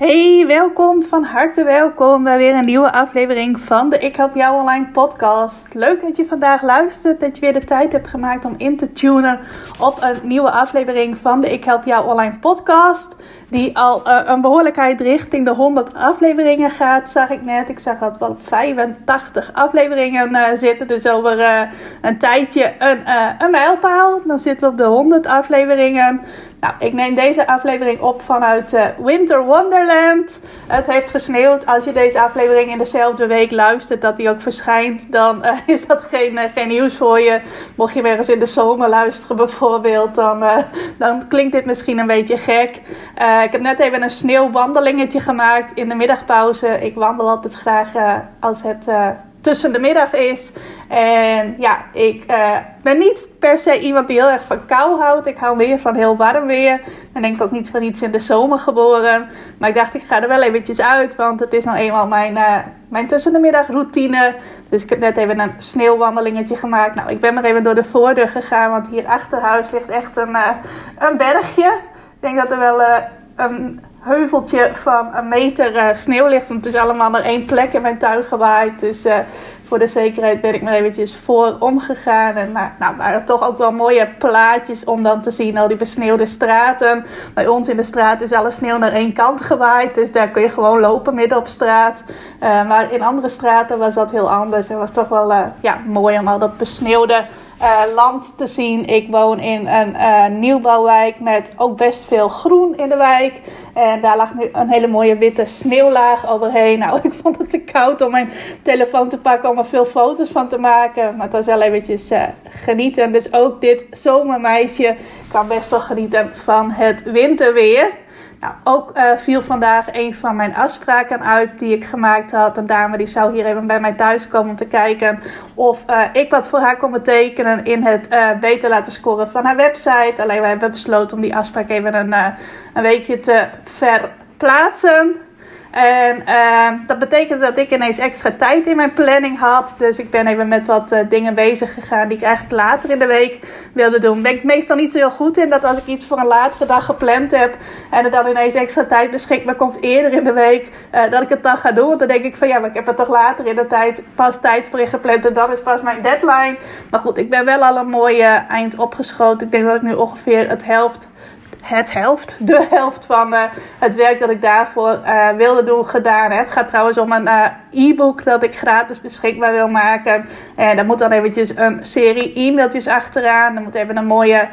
Hey, welkom, van harte welkom bij weer een nieuwe aflevering van de Ik Help Jou Online podcast. Leuk dat je vandaag luistert, dat je weer de tijd hebt gemaakt om in te tunen op een nieuwe aflevering van de Ik Help Jou Online podcast. Die al uh, een behoorlijkheid richting de 100 afleveringen gaat, zag ik net. Ik zag dat wel 85 afleveringen uh, zitten, dus over uh, een tijdje een, een mijlpaal. Dan zitten we op de 100 afleveringen. Nou, ik neem deze aflevering op vanuit uh, Winter Wonderland. Het heeft gesneeuwd. Als je deze aflevering in dezelfde week luistert dat die ook verschijnt, dan uh, is dat geen, uh, geen nieuws voor je. Mocht je ergens in de zomer luisteren bijvoorbeeld, dan, dan klinkt dit misschien een beetje gek. ik heb net even een sneeuwwandelingetje gemaakt in de middagpauze. Ik wandel altijd graag als het tussen de middag is. En ja, ik uh, ben niet per se iemand die heel erg van kou houdt. Ik hou meer van heel warm weer. En denk ook niet van iets in de zomer geboren. Maar ik dacht, ik ga er wel eventjes uit. Want het is nou eenmaal mijn, uh, mijn tussen de middag routine. Dus ik heb net even een sneeuwwandelingetje gemaakt. Nou, ik ben maar even door de voordeur gegaan. Want hier achter huis ligt echt een, uh, een bergje. Ik denk dat er wel een heuveltje van een meter uh, sneeuw ligt. Want het is allemaal naar één plek in mijn tuin gewaaid. Dus uh, voor de zekerheid ben ik maar eventjes voor omgegaan. En maar, nou, waren toch ook wel mooie plaatjes om dan te zien. Al die besneeuwde straten. Bij ons in de straat is alle sneeuw naar één kant gewaaid. Dus daar kun je gewoon lopen midden op straat. Uh, maar in andere straten was dat heel anders. En was toch wel ja, mooi om al dat besneeuwde uh, land te zien. Ik woon in een uh, nieuwbouwwijk met ook best veel groen in de wijk. En daar lag nu een hele mooie witte sneeuwlaag overheen. Nou, ik vond het te koud om mijn telefoon te pakken om er veel foto's van te maken. Maar het was wel eventjes uh, genieten. Dus ook dit zomermeisje kan best wel genieten van het winterweer. Nou, ook uh, viel vandaag een van mijn afspraken uit die ik gemaakt had. Een dame die zou hier even bij mij thuis komen om te kijken of uh, ik wat voor haar kon betekenen in het uh, beter laten scoren van haar website. Alleen wij hebben besloten om die afspraak even een, een weekje te verplaatsen. En uh, dat betekende dat ik ineens extra tijd in mijn planning had. Dus ik ben even met wat uh, dingen bezig gegaan die ik eigenlijk later in de week wilde doen. Ben meestal niet zo heel goed in dat als ik iets voor een latere dag gepland heb en er dan ineens extra tijd beschikbaar komt eerder in de week, uh, dat ik het dan ga doen. Want dan denk ik van ja, maar ik heb er toch later in de tijd pas tijd voor ingepland en dan is pas mijn deadline. Maar goed, ik ben wel al een mooie eind opgeschoten. Ik denk dat ik nu ongeveer het helft het helft, de helft van uh, het werk dat ik daarvoor uh, wilde doen gedaan heb. Het gaat trouwens om een uh, e-book dat ik gratis beschikbaar wil maken. En daar moet dan eventjes een serie e-mailtjes achteraan. Er moet even een mooie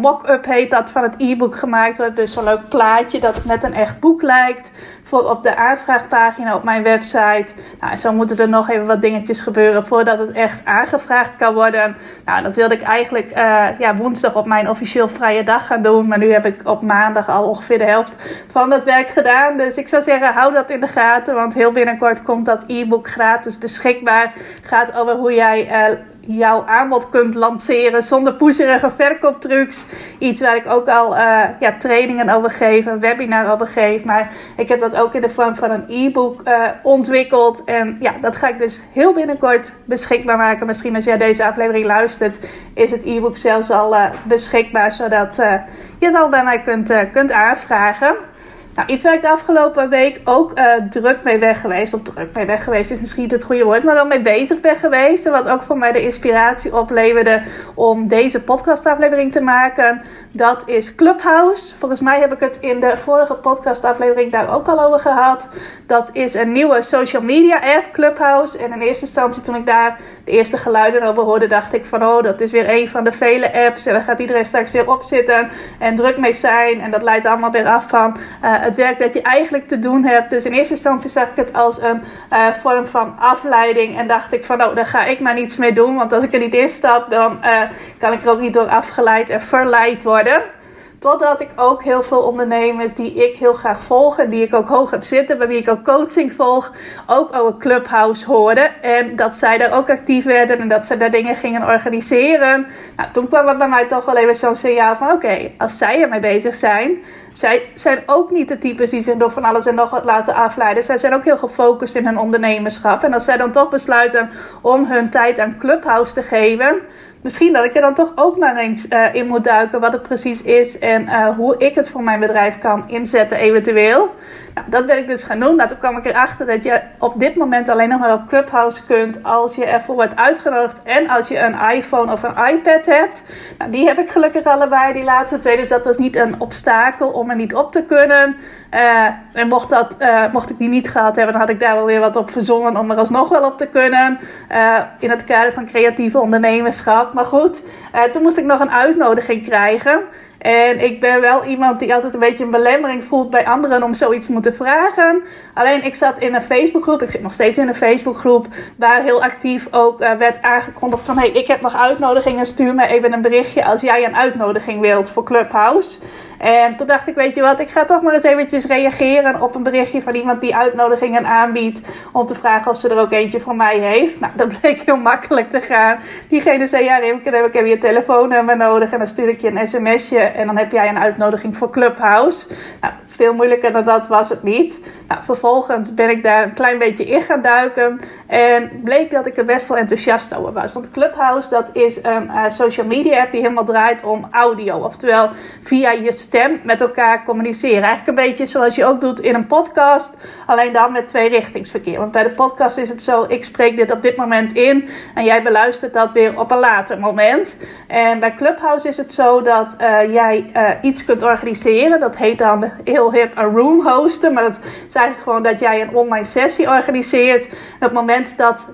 mock-up heet dat van het e-book gemaakt worden. Dus zo'n leuk plaatje dat het net een echt boek lijkt voor op de aanvraagpagina op mijn website. Nou, zo moeten er nog even wat dingetjes gebeuren voordat het echt aangevraagd kan worden. Nou, dat wilde ik eigenlijk uh, ja, woensdag op mijn officieel vrije dag gaan doen. Maar nu heb ik op maandag al ongeveer de helft van dat werk gedaan. Dus ik zou zeggen, hou dat in de gaten. Want heel binnenkort komt dat e-book gratis beschikbaar. Gaat over hoe jij... Uh, jouw aanbod kunt lanceren zonder poezerige verkooptrucs. Iets waar ik ook al uh, ja, trainingen over geef, een webinar over geef. Maar ik heb dat ook in de vorm van een e-book uh, ontwikkeld. En ja, dat ga ik dus heel binnenkort beschikbaar maken. Misschien als jij deze aflevering luistert, is het e-book zelfs al uh, beschikbaar. Zodat je het al bij mij kunt, kunt aanvragen. Nou, iets waar ik de afgelopen week ook uh, druk mee weg geweest. Of druk mee weg geweest is misschien het goede woord. Maar wel mee bezig ben geweest. En wat ook voor mij de inspiratie opleverde om deze podcastaflevering te maken. Dat is Clubhouse. Volgens mij heb ik het in de vorige podcastaflevering daar ook al over gehad. Dat is een nieuwe social media app, Clubhouse. En in eerste instantie toen ik daar de eerste geluiden over hoorde, dacht ik van oh, dat is weer een van de vele apps. En dan gaat iedereen straks weer opzitten en druk mee zijn. En dat leidt allemaal weer af van uh, het werk dat je eigenlijk te doen hebt. Dus in eerste instantie zag ik het als een uh, vorm van afleiding. En dacht ik van oh, daar ga ik maar niets mee doen. Want als ik er niet in stap, dan uh, kan ik er ook niet door afgeleid en verleid worden. Totdat ik ook heel veel ondernemers die ik heel graag volg en die ik ook hoog heb zitten, bij wie ik ook coaching volg, ook over Clubhouse hoorde. En dat zij daar ook actief werden en dat ze daar dingen gingen organiseren. Nou, toen kwam het bij mij toch wel even zo'n signaal van oké, als zij ermee bezig zijn, zij zijn ook niet de types die zich door van alles en nog wat laten afleiden. Zij zijn ook heel gefocust in hun ondernemerschap. En als zij dan toch besluiten om hun tijd aan Clubhouse te geven, misschien dat ik er dan toch ook maar eens uh, in moet duiken wat het precies is en uh, hoe ik het voor mijn bedrijf kan inzetten eventueel. Nou, dat ben ik dus gaan doen. Nou, toen kwam ik erachter dat je op dit moment alleen nog maar op Clubhouse kunt als je ervoor wordt uitgenodigd en als je een iPhone of een iPad hebt. Nou, die heb ik gelukkig allebei, die laatste twee. Dus dat was niet een obstakel om er niet op te kunnen. Uh, en mocht, dat, uh, mocht ik die niet gehad hebben, dan had ik daar wel weer wat op verzonnen om er alsnog wel op te kunnen. Uh, in het kader van creatieve ondernemerschap. Maar goed, toen moest ik nog een uitnodiging krijgen. En ik ben wel iemand die altijd een beetje een belemmering voelt bij anderen om zoiets moeten vragen. Alleen ik zat in een Facebookgroep, ik zit nog steeds in een Facebookgroep, waar heel actief ook werd aangekondigd van hey, ik heb nog uitnodigingen, stuur me even een berichtje als jij een uitnodiging wilt voor Clubhouse. En toen dacht ik, weet je wat, ik ga toch maar eens eventjes reageren op een berichtje van iemand die uitnodigingen aanbiedt. Om te vragen of ze er ook eentje voor mij heeft. Nou, dat bleek heel makkelijk te gaan. Diegene zei, ja Rimke, dan heb ik je telefoonnummer nodig. En dan stuur ik je een sms'je en dan heb jij een uitnodiging voor Clubhouse. Nou, veel moeilijker dan dat was het niet. Nou, vervolgens ben ik daar een klein beetje in gaan duiken. En bleek dat ik er best wel enthousiast over was. Want Clubhouse dat is een uh, social media app die helemaal draait om audio. Oftewel via je stem met elkaar communiceren. Eigenlijk een beetje zoals je ook doet in een podcast. Alleen dan met twee richtingsverkeer. Want bij de podcast is het zo, ik spreek dit op dit moment in. En jij beluistert dat weer op een later moment. En bij Clubhouse is het zo dat uh, jij uh, iets kunt organiseren. Dat heet dan heel hip een room hosten. Maar dat is eigenlijk gewoon dat jij een online sessie organiseert. Op het moment dat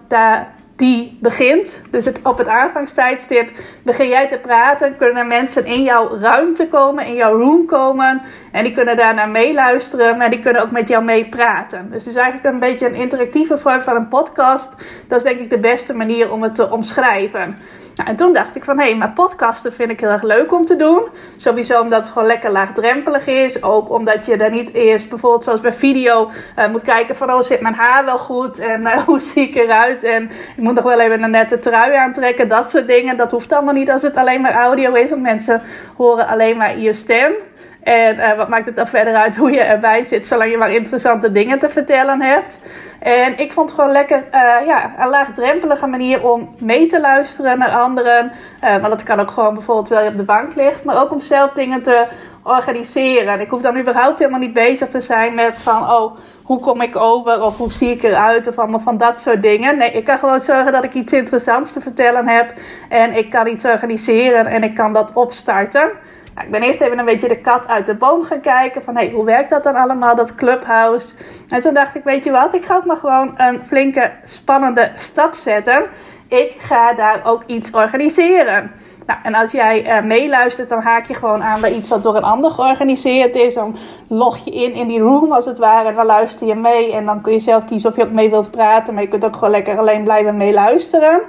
die begint, dus het, op het aanvangstijdstip, begin jij te praten, kunnen mensen in jouw ruimte komen, in jouw room komen. En die kunnen daarna meeluisteren, maar die kunnen ook met jou meepraten. Dus het is eigenlijk een beetje een interactieve vorm van een podcast. Dat is denk ik de beste manier om het te omschrijven. Nou, en toen dacht ik van, hé, hey, maar podcasten vind ik heel erg leuk om te doen. Sowieso omdat het gewoon lekker laagdrempelig is. Ook omdat je daar niet eerst, bijvoorbeeld zoals bij video, uh, moet kijken van, oh, zit mijn haar wel goed? En uh, hoe zie ik eruit? En ik moet nog wel even een nette trui aantrekken. Dat soort dingen. Dat hoeft allemaal niet als het alleen maar audio is. Want mensen horen alleen maar je stem. En uh, wat maakt het dan verder uit hoe je erbij zit, zolang je maar interessante dingen te vertellen hebt. En ik vond het gewoon lekker, uh, ja, een laagdrempelige manier om mee te luisteren naar anderen. Uh, want dat kan ook gewoon bijvoorbeeld wel je op de bank ligt, maar ook om zelf dingen te organiseren. En ik hoef dan überhaupt helemaal niet bezig te zijn met van, oh, hoe kom ik over of hoe zie ik eruit of allemaal van dat soort dingen. Nee, ik kan gewoon zorgen dat ik iets interessants te vertellen heb en ik kan iets organiseren en ik kan dat opstarten. Nou, ik ben eerst even een beetje de kat uit de boom gaan kijken. Van hey, hoe werkt dat dan allemaal, dat clubhouse? En toen dacht ik, weet je wat, ik ga ook maar gewoon een flinke, spannende stap zetten. Ik ga daar ook iets organiseren. Nou, en als jij uh, meeluistert, dan haak je gewoon aan bij iets wat door een ander georganiseerd is. Dan log je in in die room als het ware en dan luister je mee. En dan kun je zelf kiezen of je ook mee wilt praten. Maar je kunt ook gewoon lekker alleen blijven meeluisteren.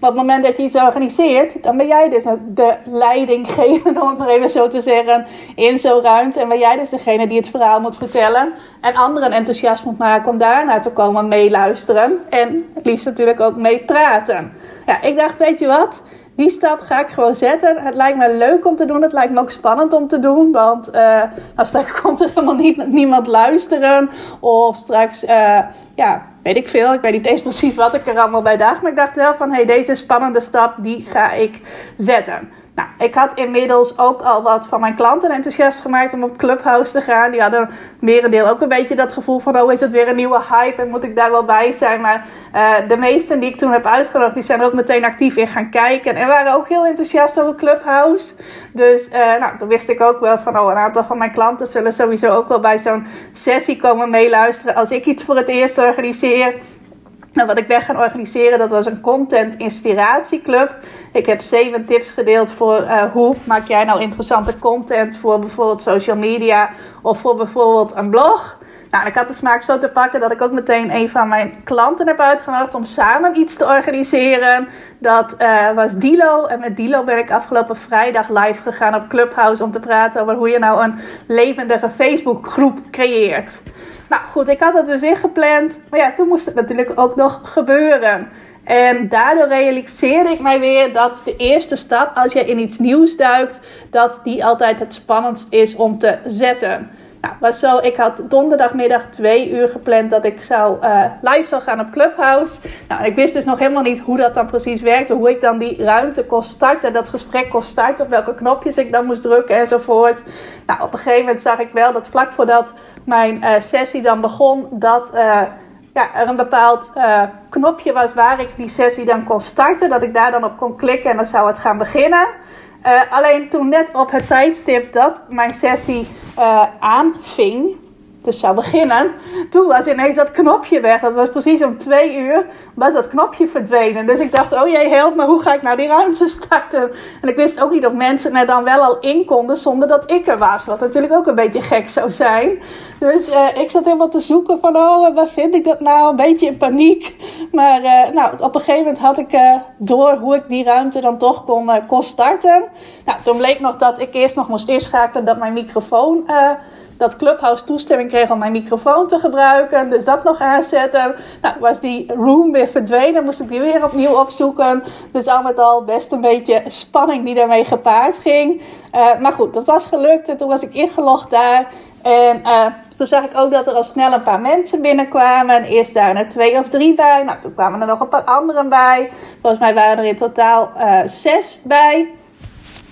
Maar op het moment dat je iets organiseert, dan ben jij dus de leidinggevende, om het maar even zo te zeggen, in zo'n ruimte. En ben jij dus degene die het verhaal moet vertellen. En anderen enthousiast moet maken om daarna te komen meeluisteren. En het liefst natuurlijk ook mee praten. Ja, ik dacht, weet je wat? Die stap ga ik gewoon zetten. Het lijkt me leuk om te doen. Het lijkt me ook spannend om te doen. Want uh, straks komt er helemaal niet, niemand luisteren. Of straks, uh, ja, weet ik veel. Ik weet niet eens precies wat ik er allemaal bij dacht. Maar ik dacht wel van, hé, hey, deze spannende stap, die ga ik zetten. Nou, ik had inmiddels ook al wat van mijn klanten enthousiast gemaakt om op Clubhouse te gaan. Die hadden merendeel ook een beetje dat gevoel van, oh is het weer een nieuwe hype en moet ik daar wel bij zijn. Maar uh, de meesten die ik toen heb uitgenodigd, die zijn ook meteen actief in gaan kijken. En waren ook heel enthousiast over Clubhouse. Dus uh, nou, dan wist ik ook wel van, oh een aantal van mijn klanten zullen sowieso ook wel bij zo'n sessie komen meeluisteren. Als ik iets voor het eerst organiseer nou, wat ik ben gaan organiseren, dat was een content inspiratieclub. Ik heb zeven tips gedeeld voor uh, hoe maak jij nou interessante content voor bijvoorbeeld social media of voor bijvoorbeeld een blog. Nou, ik had de smaak zo te pakken dat ik ook meteen een van mijn klanten heb uitgenodigd om samen iets te organiseren. Dat uh, was Dilo. En met Dilo ben ik afgelopen vrijdag live gegaan op Clubhouse om te praten over hoe je nou een levendige Facebookgroep creëert. Nou goed, ik had het dus ingepland. Maar ja, toen moest het natuurlijk ook nog gebeuren. En daardoor realiseerde ik mij weer dat de eerste stap, als je in iets nieuws duikt, dat die altijd het spannendst is om te zetten. Nou, was zo, ik had donderdagmiddag twee uur gepland dat ik zou, uh, live zou gaan op Clubhouse. Nou, ik wist dus nog helemaal niet hoe dat dan precies werkte. Hoe ik dan die ruimte kon starten, dat gesprek kon starten. Op welke knopjes ik dan moest drukken enzovoort. Nou, op een gegeven moment zag ik wel dat vlak voordat mijn uh, sessie dan begon, dat... Uh, ja, er een bepaald knopje was waar ik die sessie dan kon starten. Dat ik daar dan op kon klikken en dan zou het gaan beginnen. Uh, alleen toen net op het tijdstip dat mijn sessie uh, aanving, dus zou beginnen, toen was ineens dat knopje weg. Dat was precies om twee uur, was dat knopje verdwenen. Dus ik dacht, oh jee, help me, hoe ga ik nou die ruimte starten? En ik wist ook niet of mensen er dan wel al in konden zonder dat ik er was. Wat natuurlijk ook een beetje gek zou zijn. Dus uh, ik zat helemaal te zoeken van, oh, waar vind ik dat nou? Een beetje in paniek. Maar uh, nou, op een gegeven moment had ik uh, door hoe ik die ruimte dan toch kon, kon starten. Nou, toen bleek nog dat ik eerst nog moest inschakelen dat mijn microfoon dat Clubhouse toestemming kreeg om mijn microfoon te gebruiken. Dus dat nog aanzetten. Nou, was die room weer verdwenen. Moest ik die weer opnieuw opzoeken. Dus al met al best een beetje spanning die daarmee gepaard ging. Uh, maar goed, dat was gelukt. En toen was ik ingelogd daar. En uh, toen zag ik ook dat er al snel een paar mensen binnenkwamen. Eerst waren er twee of drie bij. Nou, toen kwamen er nog een paar anderen bij. Volgens mij waren er in totaal uh, zes bij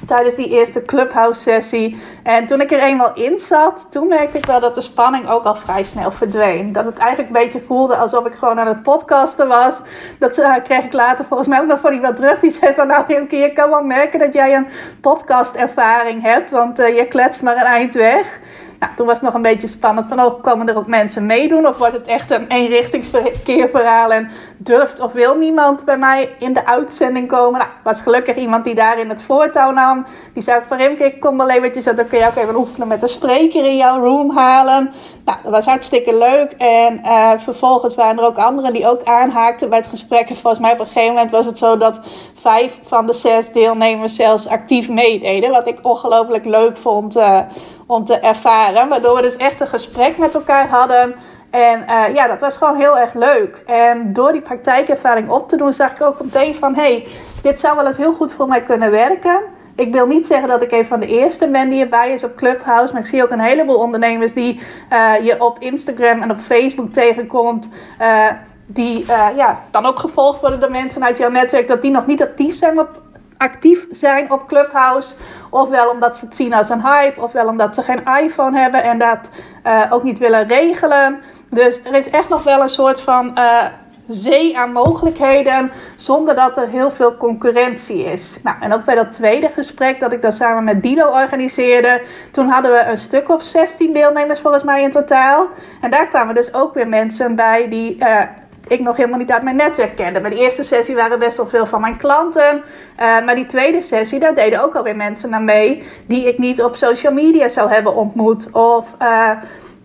tijdens die eerste Clubhouse sessie. En toen ik er eenmaal in zat, toen merkte ik wel dat de spanning ook al vrij snel verdween. Dat het eigenlijk een beetje voelde alsof ik gewoon aan het podcasten was. Dat uh, kreeg ik later volgens mij ook nog van iemand terug. Die zei van nou Rimke, je kan wel merken dat jij een podcastervaring hebt. Want uh, je kletst maar een eind weg. Nou, toen was het nog een beetje spannend van, oh, komen er ook mensen meedoen? Of wordt het echt een eenrichtingsverkeerverhaal en durft of wil niemand bij mij in de uitzending komen? Nou, was gelukkig iemand die daarin het voortouw nam. Die zei ook van, Rimke, ik kom wel eventjes, dan kun je ook even oefenen met de spreker in jouw room halen. Nou, dat was hartstikke leuk. En uh, vervolgens waren er ook anderen die ook aanhaakten bij het gesprek. En volgens mij op een gegeven moment was het zo dat vijf van de zes deelnemers zelfs actief meededen. Wat ik ongelooflijk leuk vond uh, om te ervaren. Waardoor we dus echt een gesprek met elkaar hadden. En uh, ja, dat was gewoon heel erg leuk. En door die praktijkervaring op te doen, zag ik ook meteen van: hé, hey, dit zou wel eens heel goed voor mij kunnen werken. Ik wil niet zeggen dat ik een van de eerste ben die erbij is op Clubhouse. Maar ik zie ook een heleboel ondernemers die uh, je op Instagram en op Facebook tegenkomt. Uh, die ja, dan ook gevolgd worden door mensen uit jouw netwerk. Dat die nog niet actief zijn op, actief zijn op Clubhouse. Ofwel omdat ze het zien als een hype. Ofwel omdat ze geen iPhone hebben en dat ook niet willen regelen. Dus er is echt nog wel een soort van zee aan mogelijkheden zonder dat er heel veel concurrentie is. Nou, en ook bij dat tweede gesprek dat ik dan samen met Dilo organiseerde, toen hadden we een stuk of 16 deelnemers volgens mij in totaal. En daar kwamen dus ook weer mensen bij die uh, ik nog helemaal niet uit mijn netwerk kende. Bij de eerste sessie waren best wel veel van mijn klanten. Uh, maar die tweede sessie, daar deden ook alweer mensen aan mee die ik niet op social media zou hebben ontmoet. Of uh,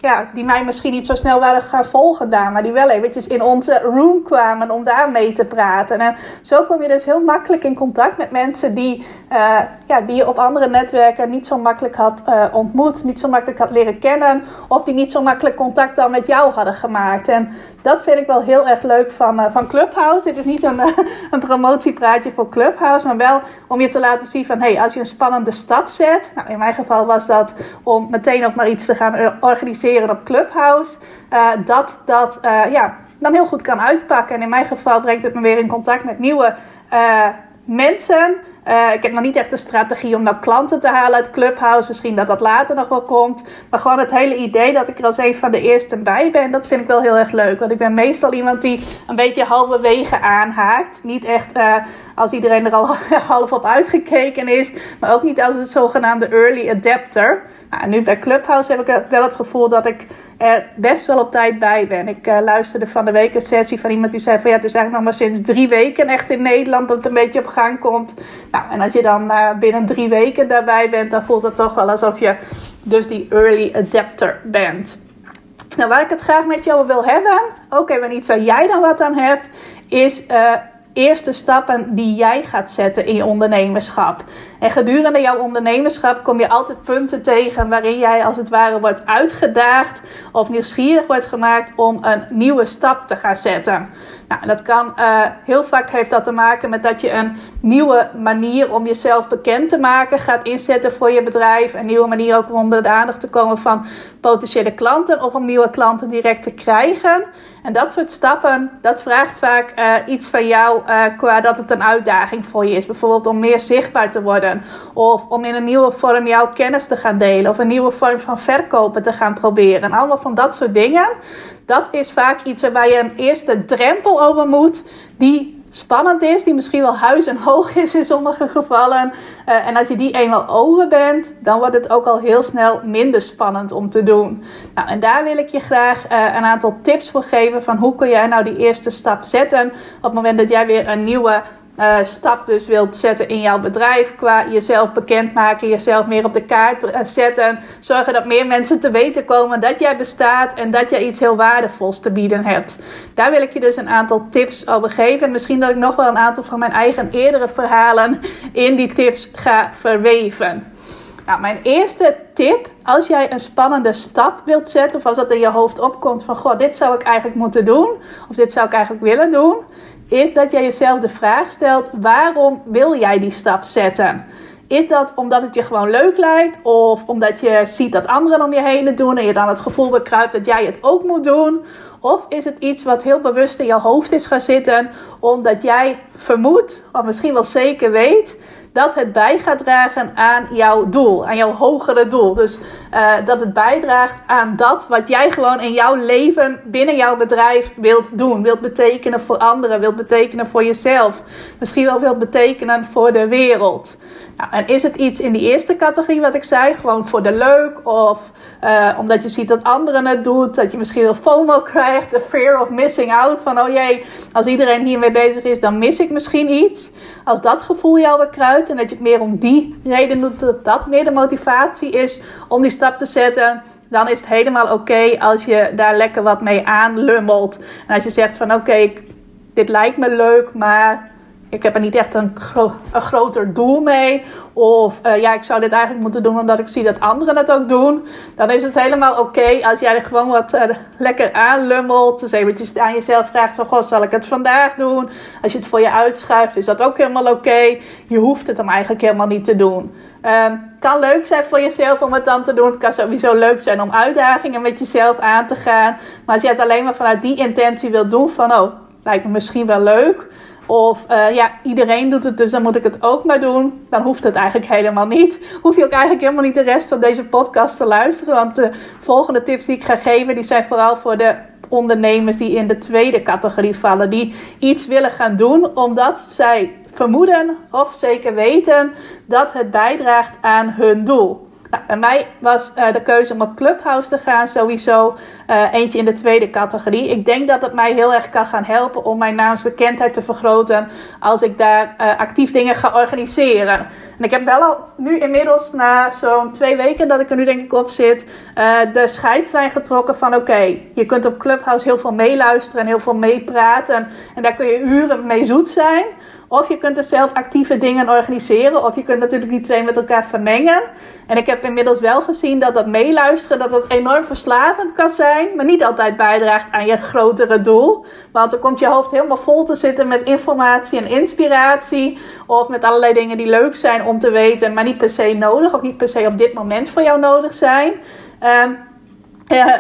ja, die mij misschien niet zo snel waren gaan volgen maar die wel eventjes in onze room kwamen om daar mee te praten. En zo kom je dus heel makkelijk in contact met mensen die, uh, ja, die je op andere netwerken niet zo makkelijk had uh, ontmoet, niet zo makkelijk had leren kennen, of die niet zo makkelijk contact dan met jou hadden gemaakt. En dat vind ik wel heel erg leuk van, uh, van Clubhouse. Dit is niet een, een promotiepraatje voor Clubhouse, maar wel om je te laten zien van hey, als je een spannende stap zet. Nou, in mijn geval was dat om meteen ook maar iets te gaan organiseren op Clubhouse. Uh, dat dat uh, ja, dan heel goed kan uitpakken. En in mijn geval brengt het me weer in contact met nieuwe mensen. Uh, ik heb nog niet echt een strategie om nou klanten te halen uit Clubhouse. Misschien dat dat later nog wel komt. Maar gewoon het hele idee dat ik er als een van de eersten bij ben, dat vind ik wel heel erg leuk. Want ik ben meestal iemand die een beetje halverwege aanhaakt. Niet echt als iedereen er al half op uitgekeken is. Maar ook niet als een zogenaamde early adapter. Nou, nu bij Clubhouse heb ik wel het gevoel dat ik er best wel op tijd bij ben. Ik uh, luisterde van de week een sessie van iemand die zei van ja, het is eigenlijk nog maar sinds drie weken echt in Nederland dat het een beetje op gang komt. Nou, en als je dan uh, binnen drie weken daarbij bent, dan voelt het toch wel alsof je dus die early adapter bent. Nou, waar ik het graag met jou wil hebben, ook even iets waar jij dan wat aan hebt, is uh, eerste stappen die jij gaat zetten in je ondernemerschap. En gedurende jouw ondernemerschap kom je altijd punten tegen waarin jij als het ware wordt uitgedaagd of nieuwsgierig wordt gemaakt om een nieuwe stap te gaan zetten. Nou, dat kan uh, heel vaak heeft dat te maken met dat je een nieuwe manier om jezelf bekend te maken gaat inzetten voor je bedrijf. Een nieuwe manier ook om onder de aandacht te komen van potentiële klanten of om nieuwe klanten direct te krijgen. En dat soort stappen, dat vraagt vaak uh, iets van jou uh, qua dat het een uitdaging voor je is. Bijvoorbeeld om meer zichtbaar te worden. Of om in een nieuwe vorm jouw kennis te gaan delen. Of een nieuwe vorm van verkopen te gaan proberen. En allemaal van dat soort dingen. Dat is vaak iets waarbij je een eerste drempel over moet. Die spannend is, die misschien wel huis en hoog is in sommige gevallen. Uh, en als je die eenmaal over bent, dan wordt het ook al heel snel minder spannend om te doen. Nou, en daar wil ik je graag uh, een aantal tips voor geven van hoe kun jij nou die eerste stap zetten op het moment dat jij weer een nieuwe uh, stap dus wilt zetten in jouw bedrijf. Qua jezelf bekendmaken, jezelf meer op de kaart eh, zetten. Zorgen dat meer mensen te weten komen dat jij bestaat en dat jij iets heel waardevols te bieden hebt. Daar wil ik je dus een aantal tips over geven. Misschien dat ik nog wel een aantal van mijn eigen eerdere verhalen in die tips ga verweven. Nou, mijn eerste tip, als jij een spannende stap wilt zetten, of als dat in je hoofd opkomt van, goh, dit zou ik eigenlijk moeten doen, of dit zou ik eigenlijk willen doen, is dat jij jezelf de vraag stelt: waarom wil jij die stap zetten? Is dat omdat het je gewoon leuk lijkt? Of omdat je ziet dat anderen om je heen het doen en je dan het gevoel bekruipt dat jij het ook moet doen? Of is het iets wat heel bewust in jouw hoofd is gaan zitten, omdat jij vermoedt, of misschien wel zeker weet, dat het bij gaat dragen aan jouw doel, aan jouw hogere doel. Dus uh, dat het bijdraagt aan dat wat jij gewoon in jouw leven binnen jouw bedrijf wilt doen, wilt betekenen voor anderen, wilt betekenen voor jezelf, misschien wel wilt betekenen voor de wereld. En is het iets in die eerste categorie wat ik zei, gewoon voor de leuk of uh, omdat je ziet dat anderen het doen, dat je misschien wel FOMO krijgt, de fear of missing out, van oh jee, als iedereen hiermee bezig is, dan mis ik misschien iets. Als dat gevoel jou bekruipt en dat je het meer om die reden doet, dat dat meer de motivatie is om die stap te zetten, dan is het helemaal oké als je daar lekker wat mee aanlummelt. En als je zegt van oké, dit lijkt me leuk, maar ik heb er niet echt een, groter doel mee. Of uh, ja, ik zou dit eigenlijk moeten doen omdat ik zie dat anderen het ook doen. Dan is het helemaal oké als jij er gewoon wat uh, lekker aanlummelt. Dus eventjes aan jezelf vraagt van, goh, zal ik het vandaag doen? Als je het voor je uitschuift, is dat ook helemaal oké. Je hoeft het dan eigenlijk helemaal niet te doen. Het um, kan leuk zijn voor jezelf om het dan te doen. Het kan sowieso leuk zijn om uitdagingen met jezelf aan te gaan. Maar als je het alleen maar vanuit die intentie wilt doen van, oh, lijkt me misschien wel leuk of uh, ja, iedereen doet het, dus dan moet ik het ook maar doen. Dan hoeft het eigenlijk helemaal niet. Hoef je ook eigenlijk helemaal niet de rest van deze podcast te luisteren. Want de volgende tips die ik ga geven, die zijn vooral voor de ondernemers die in de tweede categorie vallen. Die iets willen gaan doen omdat zij vermoeden of zeker weten dat het bijdraagt aan hun doel. Nou, bij mij was uh, de keuze om op Clubhouse te gaan sowieso uh, eentje in de tweede categorie. Ik denk dat het mij heel erg kan gaan helpen om mijn naamsbekendheid te vergroten als ik daar uh, actief dingen ga organiseren. En ik heb wel al nu inmiddels na zo'n twee weken dat ik er nu denk ik op zit, de scheidslijn getrokken van oké, je kunt op Clubhouse heel veel meeluisteren en heel veel meepraten en daar kun je uren mee zoet zijn. Of je kunt er zelf actieve dingen organiseren. Of je kunt natuurlijk die twee met elkaar vermengen. En ik heb inmiddels wel gezien dat dat meeluisteren dat dat enorm verslavend kan zijn. Maar niet altijd bijdraagt aan je grotere doel. Want dan komt je hoofd helemaal vol te zitten met informatie en inspiratie. Of met allerlei dingen die leuk zijn om te weten. Maar niet per se nodig. Of niet per se op dit moment voor jou nodig zijn. Um, uh,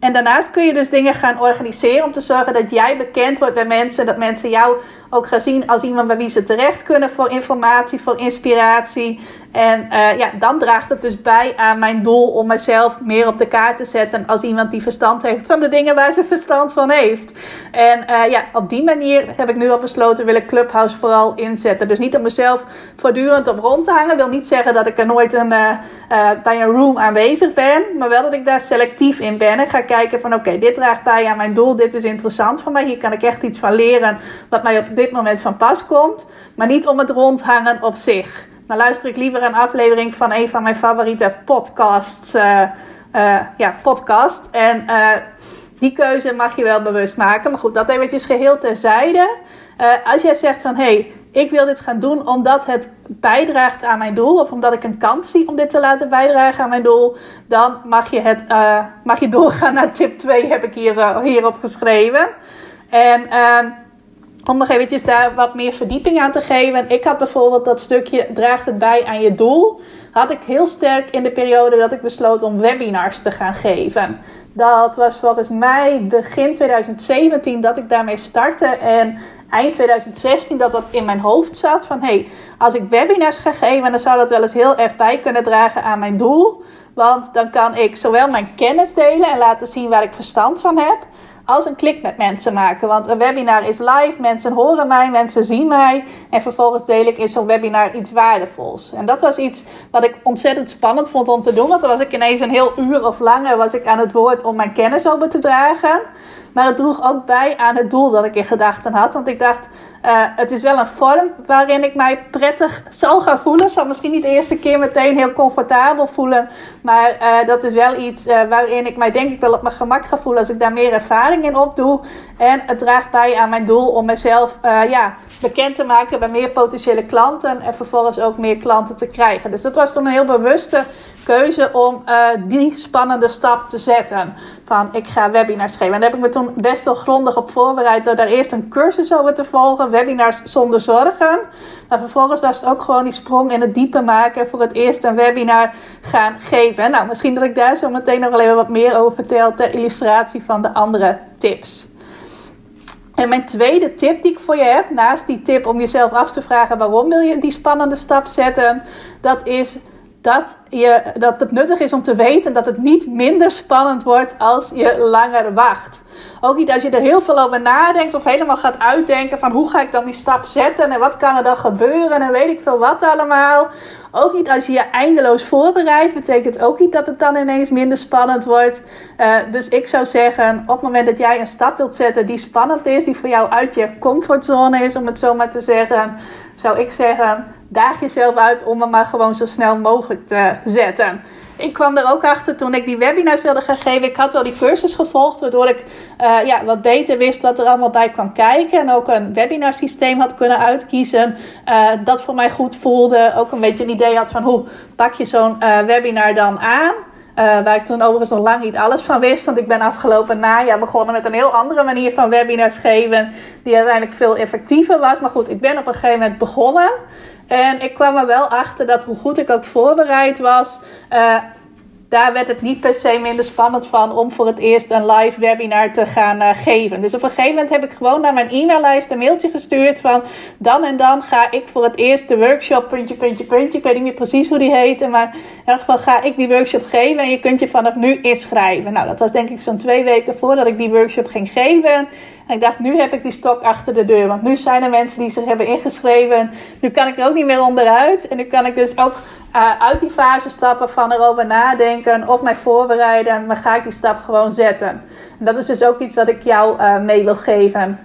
en daarnaast kun je dus dingen gaan organiseren om te zorgen dat jij bekend wordt bij mensen. Dat mensen jou ook gaan zien als iemand bij wie ze terecht kunnen voor informatie, voor inspiratie. En uh, ja, dan draagt het dus bij aan mijn doel om mezelf meer op de kaart te zetten als iemand die verstand heeft van de dingen waar ze verstand van heeft. En uh, ja, op die manier heb ik nu al besloten, wil ik Clubhouse vooral inzetten. Dus niet om mezelf voortdurend op rond te hangen. Wil niet zeggen dat ik er nooit een, uh, bij een room aanwezig ben. Maar wel dat ik daar selectief in ben. En ga kijken van oké, dit draagt bij aan mijn doel. Dit is interessant voor mij. Hier kan ik echt iets van leren wat mij op dit moment van pas komt. Maar niet om het rondhangen op zich. Dan luister ik liever een aflevering van een van mijn favoriete podcasts. Uh, ja, podcast. En die keuze mag je wel bewust maken. Maar goed, dat eventjes geheel terzijde. als jij zegt van hé, hey, ik wil dit gaan doen omdat het bijdraagt aan mijn doel, of omdat ik een kans zie om dit te laten bijdragen aan mijn doel, dan mag je, het, mag je doorgaan naar tip 2, heb ik hier, uh, hierop geschreven. En uh, om nog eventjes daar wat meer verdieping aan te geven. Ik had bijvoorbeeld dat stukje draagt het bij aan je doel. Had ik heel sterk in de periode dat ik besloot om webinars te gaan geven. Dat was volgens mij begin 2017 dat ik daarmee startte. En eind 2016 dat dat in mijn hoofd zat. Van hey, als ik webinars ga geven, dan zou dat wel eens heel erg bij kunnen dragen aan mijn doel. Want dan kan ik zowel mijn kennis delen en laten zien waar ik verstand van heb. Als een klik met mensen maken. Want een webinar is live, mensen horen mij, mensen zien mij. En vervolgens deel ik in zo'n webinar iets waardevols. En dat was iets wat ik ontzettend spannend vond om te doen. Want dan was ik ineens een heel uur of langer was ik aan het woord om mijn kennis over te dragen. Maar het droeg ook bij aan het doel dat ik in gedachten had. Want ik dacht, uh, het is wel een vorm waarin ik mij prettig zal gaan voelen. Zal misschien niet de eerste keer meteen heel comfortabel voelen. Maar uh, dat is wel iets uh, waarin ik mij denk ik wel op mijn gemak ga voelen als ik daar meer ervaring in opdoe. En het draagt bij aan mijn doel om mezelf ja, bekend te maken bij meer potentiële klanten. En vervolgens ook meer klanten te krijgen. Dus dat was toen een heel bewuste keuze om die spannende stap te zetten. Van ik ga webinars geven. En daar heb ik me toen best wel grondig op voorbereid door daar eerst een cursus over te volgen webinars zonder zorgen. Maar vervolgens was het ook gewoon die sprong in het diepe maken voor het eerst een webinar gaan geven. Nou, misschien dat ik daar zo meteen nog wel even wat meer over vertel ter illustratie van de andere tips. En mijn tweede tip die ik voor je heb, naast die tip om jezelf af te vragen waarom wil je die spannende stap zetten, dat is dat, je, dat het nuttig is om te weten dat het niet minder spannend wordt als je langer wacht. Ook niet als je er heel veel over nadenkt of helemaal gaat uitdenken van hoe ga ik dan die stap zetten en wat kan er dan gebeuren en weet ik veel wat allemaal. Ook niet als je je eindeloos voorbereidt, betekent ook niet dat het dan ineens minder spannend wordt. Uh, dus ik zou zeggen, op het moment dat jij een stap wilt zetten die spannend is, die voor jou uit je comfortzone is, om het zo maar te zeggen, zou ik zeggen, daag jezelf uit om hem maar gewoon zo snel mogelijk te zetten ik kwam er ook achter toen ik die webinars wilde gaan geven. Ik had wel die cursus gevolgd, waardoor ik uh, ja, wat beter wist wat er allemaal bij kwam kijken. En ook een webinarsysteem had kunnen uitkiezen uh, dat voor mij goed voelde. Ook een beetje een idee had van hoe pak je zo'n uh, webinar dan aan. Waar ik toen overigens nog lang niet alles van wist. Want ik ben afgelopen najaar begonnen met een heel andere manier van webinars geven. Die uiteindelijk veel effectiever was. Maar goed, ik ben op een gegeven moment begonnen. En ik kwam er wel achter dat hoe goed ik ook voorbereid was, uh, daar werd het niet per se minder spannend van om voor het eerst een live webinar te gaan uh, geven. Dus op een gegeven moment heb ik gewoon naar mijn e-maillijst een mailtje gestuurd van dan en dan ga ik voor het eerst de workshop puntje, puntje, puntje. Ik weet niet meer precies hoe die heette, maar in elk geval ga ik die workshop geven en je kunt je vanaf nu inschrijven. Nou, dat was denk ik zo'n twee weken voordat ik die workshop ging geven. En ik dacht, nu heb ik die stok achter de deur. Want nu zijn er mensen die zich hebben ingeschreven. Nu kan ik er ook niet meer onderuit. En nu kan ik dus ook uh, uit die fase stappen van erover nadenken of mij voorbereiden. Maar ga ik die stap gewoon zetten. En dat is dus ook iets wat ik jou uh, mee wil geven.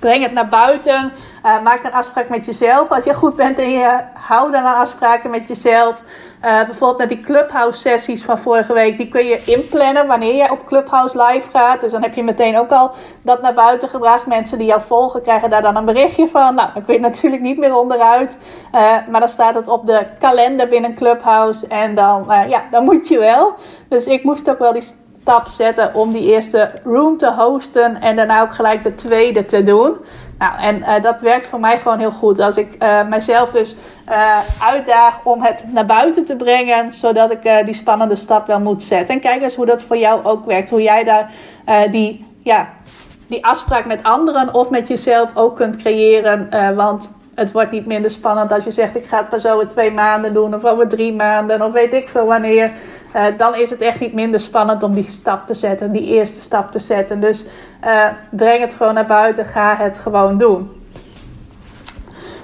breng het naar buiten. Uh, maak een afspraak met jezelf. Als je goed bent en je hou dan aan afspraken met jezelf. Uh, bijvoorbeeld met die Clubhouse sessies van vorige week. Die kun je inplannen wanneer jij op Clubhouse live gaat. Dus dan heb je meteen ook al dat naar buiten gebracht. Mensen die jou volgen krijgen daar dan een berichtje van. Nou, dan kun je natuurlijk niet meer onderuit. Uh, maar dan staat het op de kalender binnen Clubhouse. En dan, ja, dan moet je wel. Dus ik moest ook wel die stap zetten om die eerste room te hosten. En daarna ook gelijk de tweede te doen. Nou, en uh, dat werkt voor mij gewoon heel goed. Als ik uh, mezelf dus uh, uitdaag om het naar buiten te brengen, zodat ik die spannende stap wel moet zetten. En kijk eens hoe dat voor jou ook werkt. Hoe jij daar die, ja, die afspraak met anderen of met jezelf ook kunt creëren. want het wordt niet minder spannend als je zegt: Ik ga het pas over twee maanden doen, of over drie maanden, of weet ik veel wanneer. Uh, dan is het echt niet minder spannend om die stap te zetten, die eerste stap te zetten. Dus uh, breng het gewoon naar buiten, ga het gewoon doen.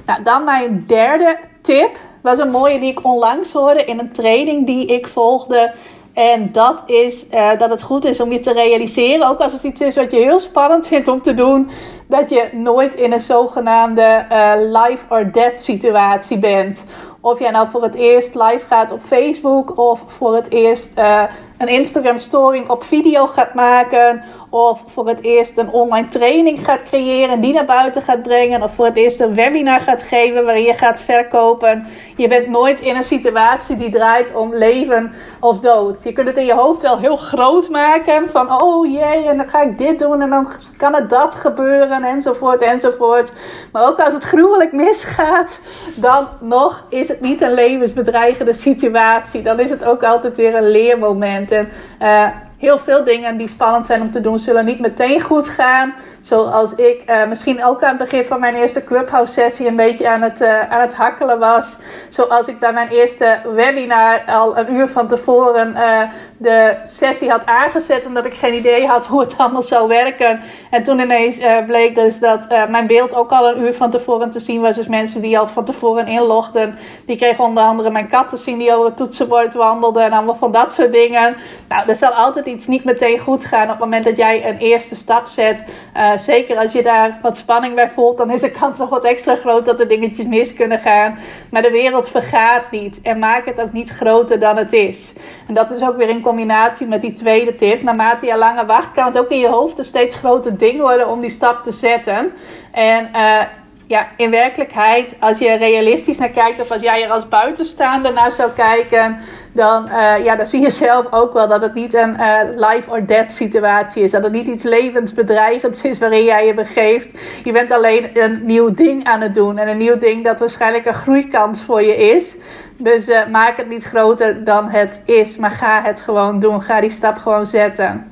Nou, dan mijn derde tip was een mooie die ik onlangs hoorde in een training die ik volgde. En dat is uh, dat het goed is om je te realiseren, ook als het iets is wat je heel spannend vindt om te doen, dat je nooit in een zogenaamde uh, life or death situatie bent. Of jij nou voor het eerst live gaat op Facebook of voor het eerst uh, een Instagram story op video gaat maken of voor het eerst een online training gaat creëren, die naar buiten gaat brengen. Of voor het eerst een webinar gaat geven waarin je gaat verkopen. Je bent nooit in een situatie die draait om leven of dood. Je kunt het in je hoofd wel heel groot maken. Van oh jee, en dan ga ik dit doen en dan kan het dat gebeuren enzovoort enzovoort. Maar ook als het gruwelijk misgaat, dan nog is het niet een levensbedreigende situatie. Dan is het ook altijd weer een leermoment. En, uh, heel veel dingen die spannend zijn om te doen, zullen niet meteen goed gaan. Zoals ik uh, misschien ook aan het begin van mijn eerste Clubhouse sessie een beetje aan het, uh, aan het hakkelen was. Zoals ik bij mijn eerste webinar al een uur van tevoren uh, de sessie had aangezet. Omdat ik geen idee had hoe het allemaal zou werken. En toen ineens bleek dus dat mijn beeld ook al een uur van tevoren te zien was. Dus mensen die al van tevoren inlogden. Die kregen onder andere mijn kat te zien die over het toetsenbord wandelde. En allemaal van dat soort dingen. Nou, er zal altijd iets niet meteen goed gaan op het moment dat jij een eerste stap zet. Uh, zeker als je daar wat spanning bij voelt, dan is de kans nog wat extra groot dat er dingetjes mis kunnen gaan. Maar de wereld vergaat niet en maak het ook niet groter dan het is. En dat is ook weer in combinatie met die tweede tip. Naarmate je langer wacht, kan het ook in je hoofd een steeds groter ding worden om die stap te zetten. En uh, ja, in werkelijkheid, als je realistisch naar kijkt, of als jij er als buitenstaander naar zou kijken, dan, uh, ja, dan zie je zelf ook wel dat het niet een uh, life or death situatie is. Dat het niet iets levensbedreigends is waarin jij je begeeft. Je bent alleen een nieuw ding aan het doen. En een nieuw ding dat waarschijnlijk een groeikans voor je is. Dus uh, maak het niet groter dan het is. Maar ga het gewoon doen. Ga die stap gewoon zetten.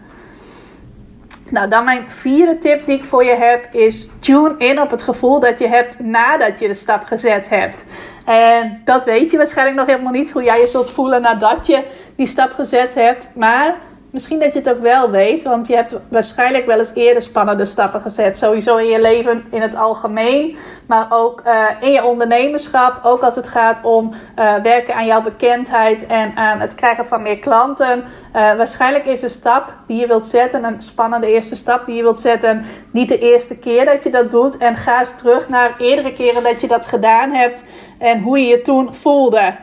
Nou, dan mijn vierde tip die ik voor je heb is tune in op het gevoel dat je hebt nadat je de stap gezet hebt. En dat weet je waarschijnlijk nog helemaal niet hoe jij je zult voelen nadat je die stap gezet hebt. Maar Misschien dat je het ook wel weet, want je hebt waarschijnlijk wel eens eerder spannende stappen gezet. Sowieso in je leven in het algemeen, maar ook uh, in je ondernemerschap. Ook als het gaat om uh, werken aan jouw bekendheid en aan het krijgen van meer klanten. Uh, waarschijnlijk is de stap die je wilt zetten, een spannende eerste stap die je wilt zetten, niet de eerste keer dat je dat doet. En ga eens terug naar eerdere keren dat je dat gedaan hebt en hoe je je toen voelde.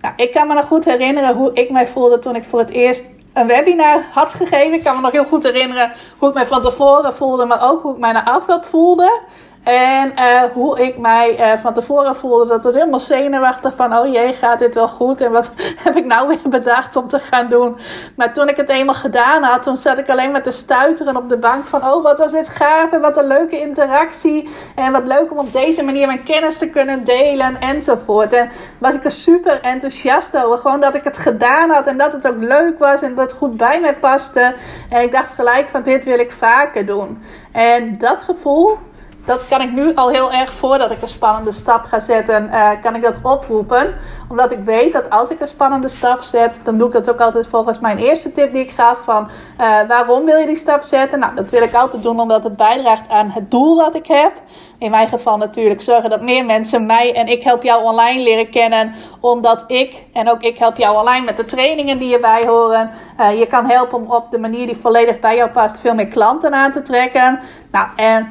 Nou, ik kan me nog goed herinneren hoe ik mij voelde toen ik voor het eerst een webinar had gegeven. Ik kan me nog heel goed herinneren hoe ik mij van tevoren voelde, maar ook hoe ik mij na afloop voelde. En uh, hoe ik mij uh, van tevoren voelde, dat was helemaal zenuwachtig van, oh jee, gaat dit wel goed? En wat heb ik nou weer bedacht om te gaan doen? Maar toen ik het eenmaal gedaan had, toen zat ik alleen maar te stuiteren op de bank van, oh wat was dit gaaf en wat een leuke interactie. En wat leuk om op deze manier mijn kennis te kunnen delen enzovoort. En was ik er super enthousiast over, gewoon dat ik het gedaan had en dat het ook leuk was en dat het goed bij mij paste. En ik dacht gelijk van, dit wil ik vaker doen. En dat gevoel dat kan ik nu al heel erg voordat ik een spannende stap ga zetten, uh, kan ik dat oproepen. Omdat ik weet dat als ik een spannende stap zet, dan doe ik dat ook altijd volgens mijn eerste tip die ik gaf van uh, waarom wil je die stap zetten? Nou, dat wil ik altijd doen omdat het bijdraagt aan het doel dat ik heb. In mijn geval natuurlijk zorgen dat meer mensen mij en ik help jou online leren kennen. Omdat ik en ook ik help jou online met de trainingen die erbij horen. Uh, je kan helpen om op de manier die volledig bij jou past veel meer klanten aan te trekken. Nou, en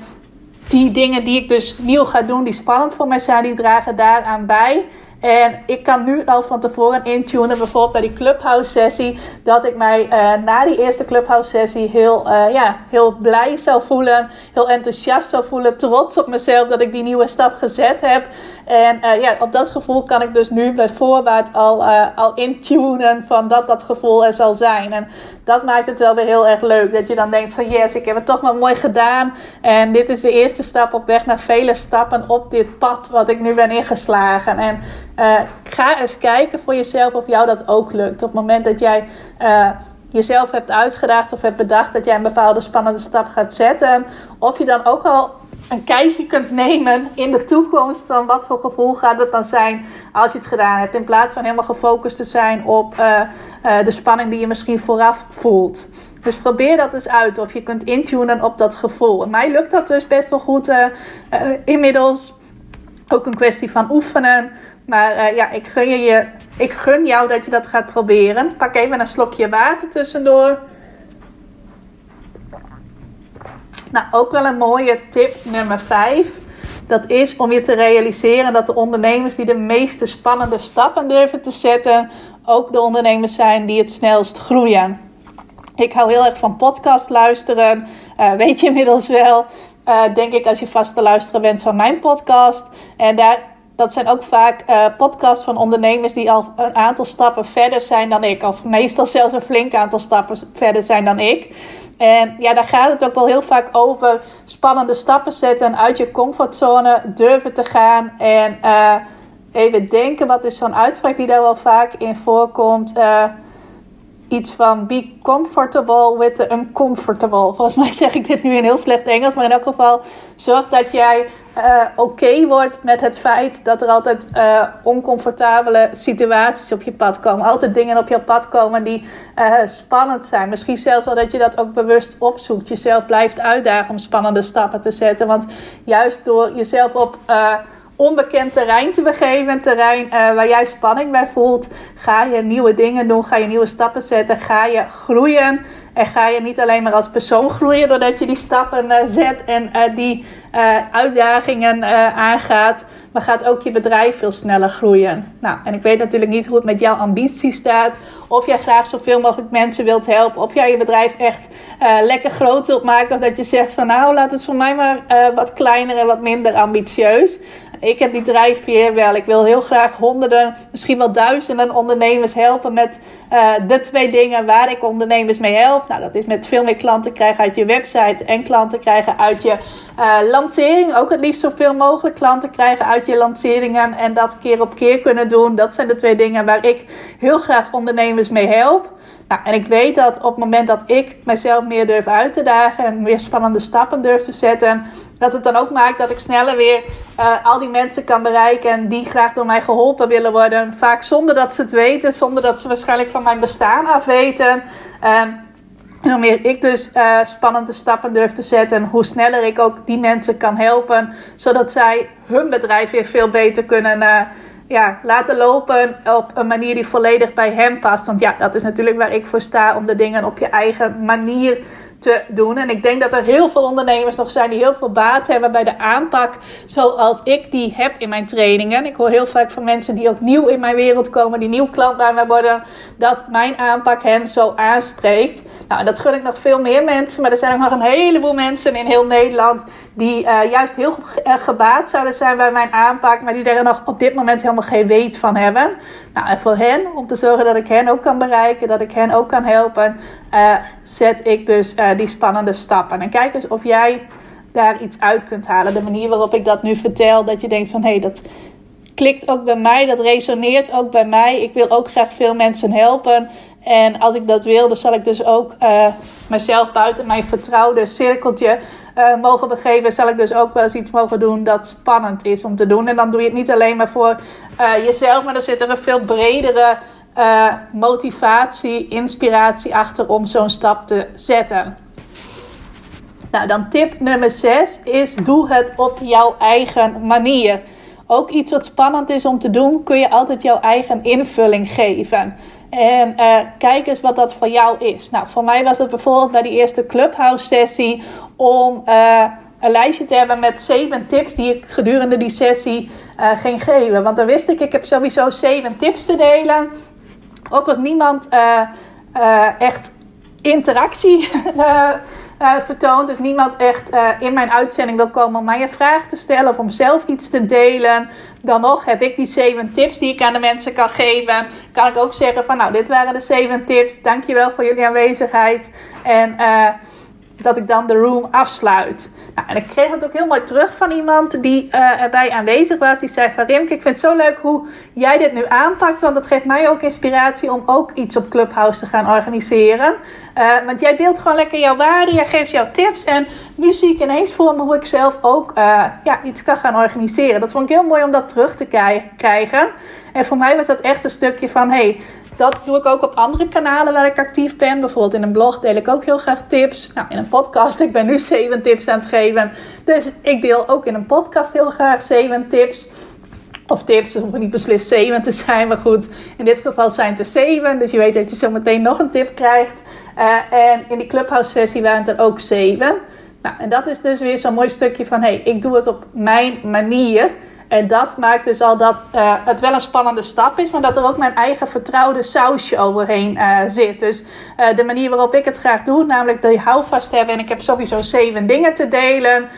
die dingen die ik dus nieuw ga doen, die spannend voor mij zijn, die dragen daaraan bij. En ik kan nu al van tevoren intunen, bijvoorbeeld bij die Clubhouse sessie, dat ik mij uh, na die eerste Clubhouse sessie heel, uh, ja, heel blij zou voelen, heel enthousiast zou voelen, trots op mezelf dat ik die nieuwe stap gezet heb. En uh, ja, op dat gevoel kan ik dus nu bij voorbaat al, al intunen van dat dat gevoel er zal zijn. En dat maakt het wel weer heel erg leuk. Dat je dan denkt van yes, ik heb het toch maar mooi gedaan. En dit is de eerste stap op weg naar vele stappen op dit pad wat ik nu ben ingeslagen. En uh, ga eens kijken voor jezelf of jou dat ook lukt. Op het moment dat jij jezelf hebt uitgedaagd of hebt bedacht dat jij een bepaalde spannende stap gaat zetten. Of je dan ook al een kijkje kunt nemen in de toekomst van wat voor gevoel gaat het dan zijn als je het gedaan hebt. In plaats van helemaal gefocust te zijn op uh, de spanning die je misschien vooraf voelt. Dus probeer dat eens uit of je kunt intunen op dat gevoel. Mij lukt dat dus best wel goed inmiddels. Ook een kwestie van oefenen. Maar ja, ik gun, je, ik gun jou dat je dat gaat proberen. Pak even een slokje water tussendoor. Nou, ook wel een mooie tip nummer 5. Dat is om je te realiseren dat de ondernemers die de meeste spannende stappen durven te zetten, ook de ondernemers zijn die het snelst groeien. Ik hou heel erg van podcast luisteren. Uh, weet je inmiddels wel. Uh, denk ik als je vast te luisteren bent van mijn podcast. En daar, dat zijn ook vaak uh, podcasts van ondernemers die al een aantal stappen verder zijn dan ik. Of meestal zelfs een flink aantal stappen verder zijn dan ik. En ja, daar gaat het ook wel heel vaak over spannende stappen zetten uit je comfortzone durven te gaan. En even denken, wat is zo'n uitspraak die daar wel vaak in voorkomt? Iets van be comfortable with the uncomfortable. Volgens mij zeg ik dit nu in heel slecht Engels, maar in elk geval zorg dat jij uh, oké wordt met het feit dat er altijd uh, oncomfortabele situaties op je pad komen. Altijd dingen op je pad komen die uh, spannend zijn. Misschien zelfs wel dat je dat ook bewust opzoekt. Jezelf blijft uitdagen om spannende stappen te zetten. Want juist door jezelf op onbekend terrein te begeven. Een terrein uh, waar jij spanning bij voelt. Ga je nieuwe dingen doen. Ga je nieuwe stappen zetten. Ga je groeien. En ga je niet alleen maar als persoon groeien doordat je die stappen uh, zet en uh, die uitdagingen aangaat. Maar gaat ook je bedrijf veel sneller groeien. Nou, en ik weet natuurlijk niet hoe het met jouw ambitie staat. Of jij graag zoveel mogelijk mensen wilt helpen. Of jij je bedrijf echt lekker groot wilt maken. Of dat je zegt van nou laat het voor mij maar wat kleiner en wat minder ambitieus. Ik heb die drijfveer wel. Ik wil heel graag honderden, misschien wel duizenden ondernemers helpen met de twee dingen waar ik ondernemers mee help. Nou, dat is met veel meer klanten krijgen uit je website en klanten krijgen uit je uh, lancering. Ook het liefst zoveel mogelijk klanten krijgen uit je lanceringen en dat keer op keer kunnen doen. Dat zijn de twee dingen waar ik heel graag ondernemers mee help. Nou, en ik weet dat op het moment dat ik mezelf meer durf uit te dagen en meer spannende stappen durf te zetten, dat het dan ook maakt dat ik sneller weer uh, al die mensen kan bereiken die graag door mij geholpen willen worden. Vaak zonder dat ze het weten, zonder dat ze waarschijnlijk van mijn bestaan af weten. Um, en hoe meer ik dus uh, spannende stappen durf te zetten, hoe sneller ik ook die mensen kan helpen, zodat zij hun bedrijf weer veel beter kunnen uh, ja, laten lopen op een manier die volledig bij hem past. Want ja, dat is natuurlijk waar ik voor sta, om de dingen op je eigen manier te doen. En ik denk dat er heel veel ondernemers nog zijn die heel veel baat hebben bij de aanpak zoals ik die heb in mijn trainingen. Ik hoor heel vaak van mensen die ook nieuw in mijn wereld komen, die nieuw klant bij mij worden, dat mijn aanpak hen zo aanspreekt. Nou, en dat gun ik nog veel meer mensen, maar er zijn ook nog een heleboel mensen in heel Nederland die uh, juist heel erg gebaat zouden zijn bij mijn aanpak, maar die er nog op dit moment helemaal geen weet van hebben. Nou, en voor hen, om te zorgen dat ik hen ook kan bereiken, dat ik hen ook kan helpen, uh, zet ik dus uh, die spannende stappen. En kijk eens of jij daar iets uit kunt halen. De manier waarop ik dat nu vertel, dat je denkt van hé, hey, dat klikt ook bij mij, dat resoneert ook bij mij. Ik wil ook graag veel mensen helpen. En als ik dat wil, dan zal ik dus ook uh, mezelf buiten mijn vertrouwde cirkeltje mogen begeven. Zal ik dus ook wel eens iets mogen doen dat spannend is om te doen. En dan doe je het niet alleen maar voor jezelf, maar dan zit er een veel bredere motivatie, inspiratie achter om zo'n stap te zetten. Nou, dan tip nummer 6 is: doe het op jouw eigen manier. Ook iets wat spannend is om te doen, kun je altijd jouw eigen invulling geven. En uh, kijk eens wat dat voor jou is. Nou, voor mij was dat bijvoorbeeld bij die eerste Clubhouse sessie om uh, een lijstje te hebben met zeven tips die ik gedurende die sessie uh, ging geven. Want dan wist ik, ik heb sowieso zeven tips te delen. Ook als niemand echt interactie uh, vertoont. Dus niemand echt in mijn uitzending wil komen om mij een vraag te stellen of om zelf iets te delen. Dan nog heb ik die zeven tips die ik aan de mensen kan geven. Kan ik ook zeggen van nou, dit waren de zeven tips. Dankjewel voor jullie aanwezigheid. En dat ik dan de room afsluit. Nou, en ik kreeg het ook heel mooi terug van iemand die uh, erbij aanwezig was. Die zei van Rimke, ik vind het zo leuk hoe jij dit nu aanpakt. Want dat geeft mij ook inspiratie om ook iets op Clubhouse te gaan organiseren. Uh, want jij deelt gewoon lekker jouw waarden, jij geeft jouw tips. En nu zie ik ineens voor me hoe ik zelf ook uh, ja, iets kan gaan organiseren. Dat vond ik heel mooi om dat terug te krijgen. En voor mij was dat echt een stukje van... Hey, dat doe ik ook op andere kanalen waar ik actief ben. Bijvoorbeeld in een blog deel ik ook heel graag tips. Nou, in een podcast, ik ben nu 7 tips aan het geven. Dus ik deel ook in een podcast heel graag 7 tips. Of tips, ze hoeven niet beslist 7 te zijn, maar goed. In dit geval zijn het er 7. Dus je weet dat je zo meteen nog een tip krijgt. Uh, en in die Clubhouse sessie waren het er ook 7. Nou, en dat is dus weer zo'n mooi stukje van: hé, hey, ik doe het op mijn manier. En dat maakt dus al dat uh, het wel een spannende stap is, maar dat er ook mijn eigen vertrouwde sausje overheen uh, zit. Dus uh, de manier waarop ik het graag doe, namelijk die houvast hebben en ik heb sowieso zeven dingen te delen.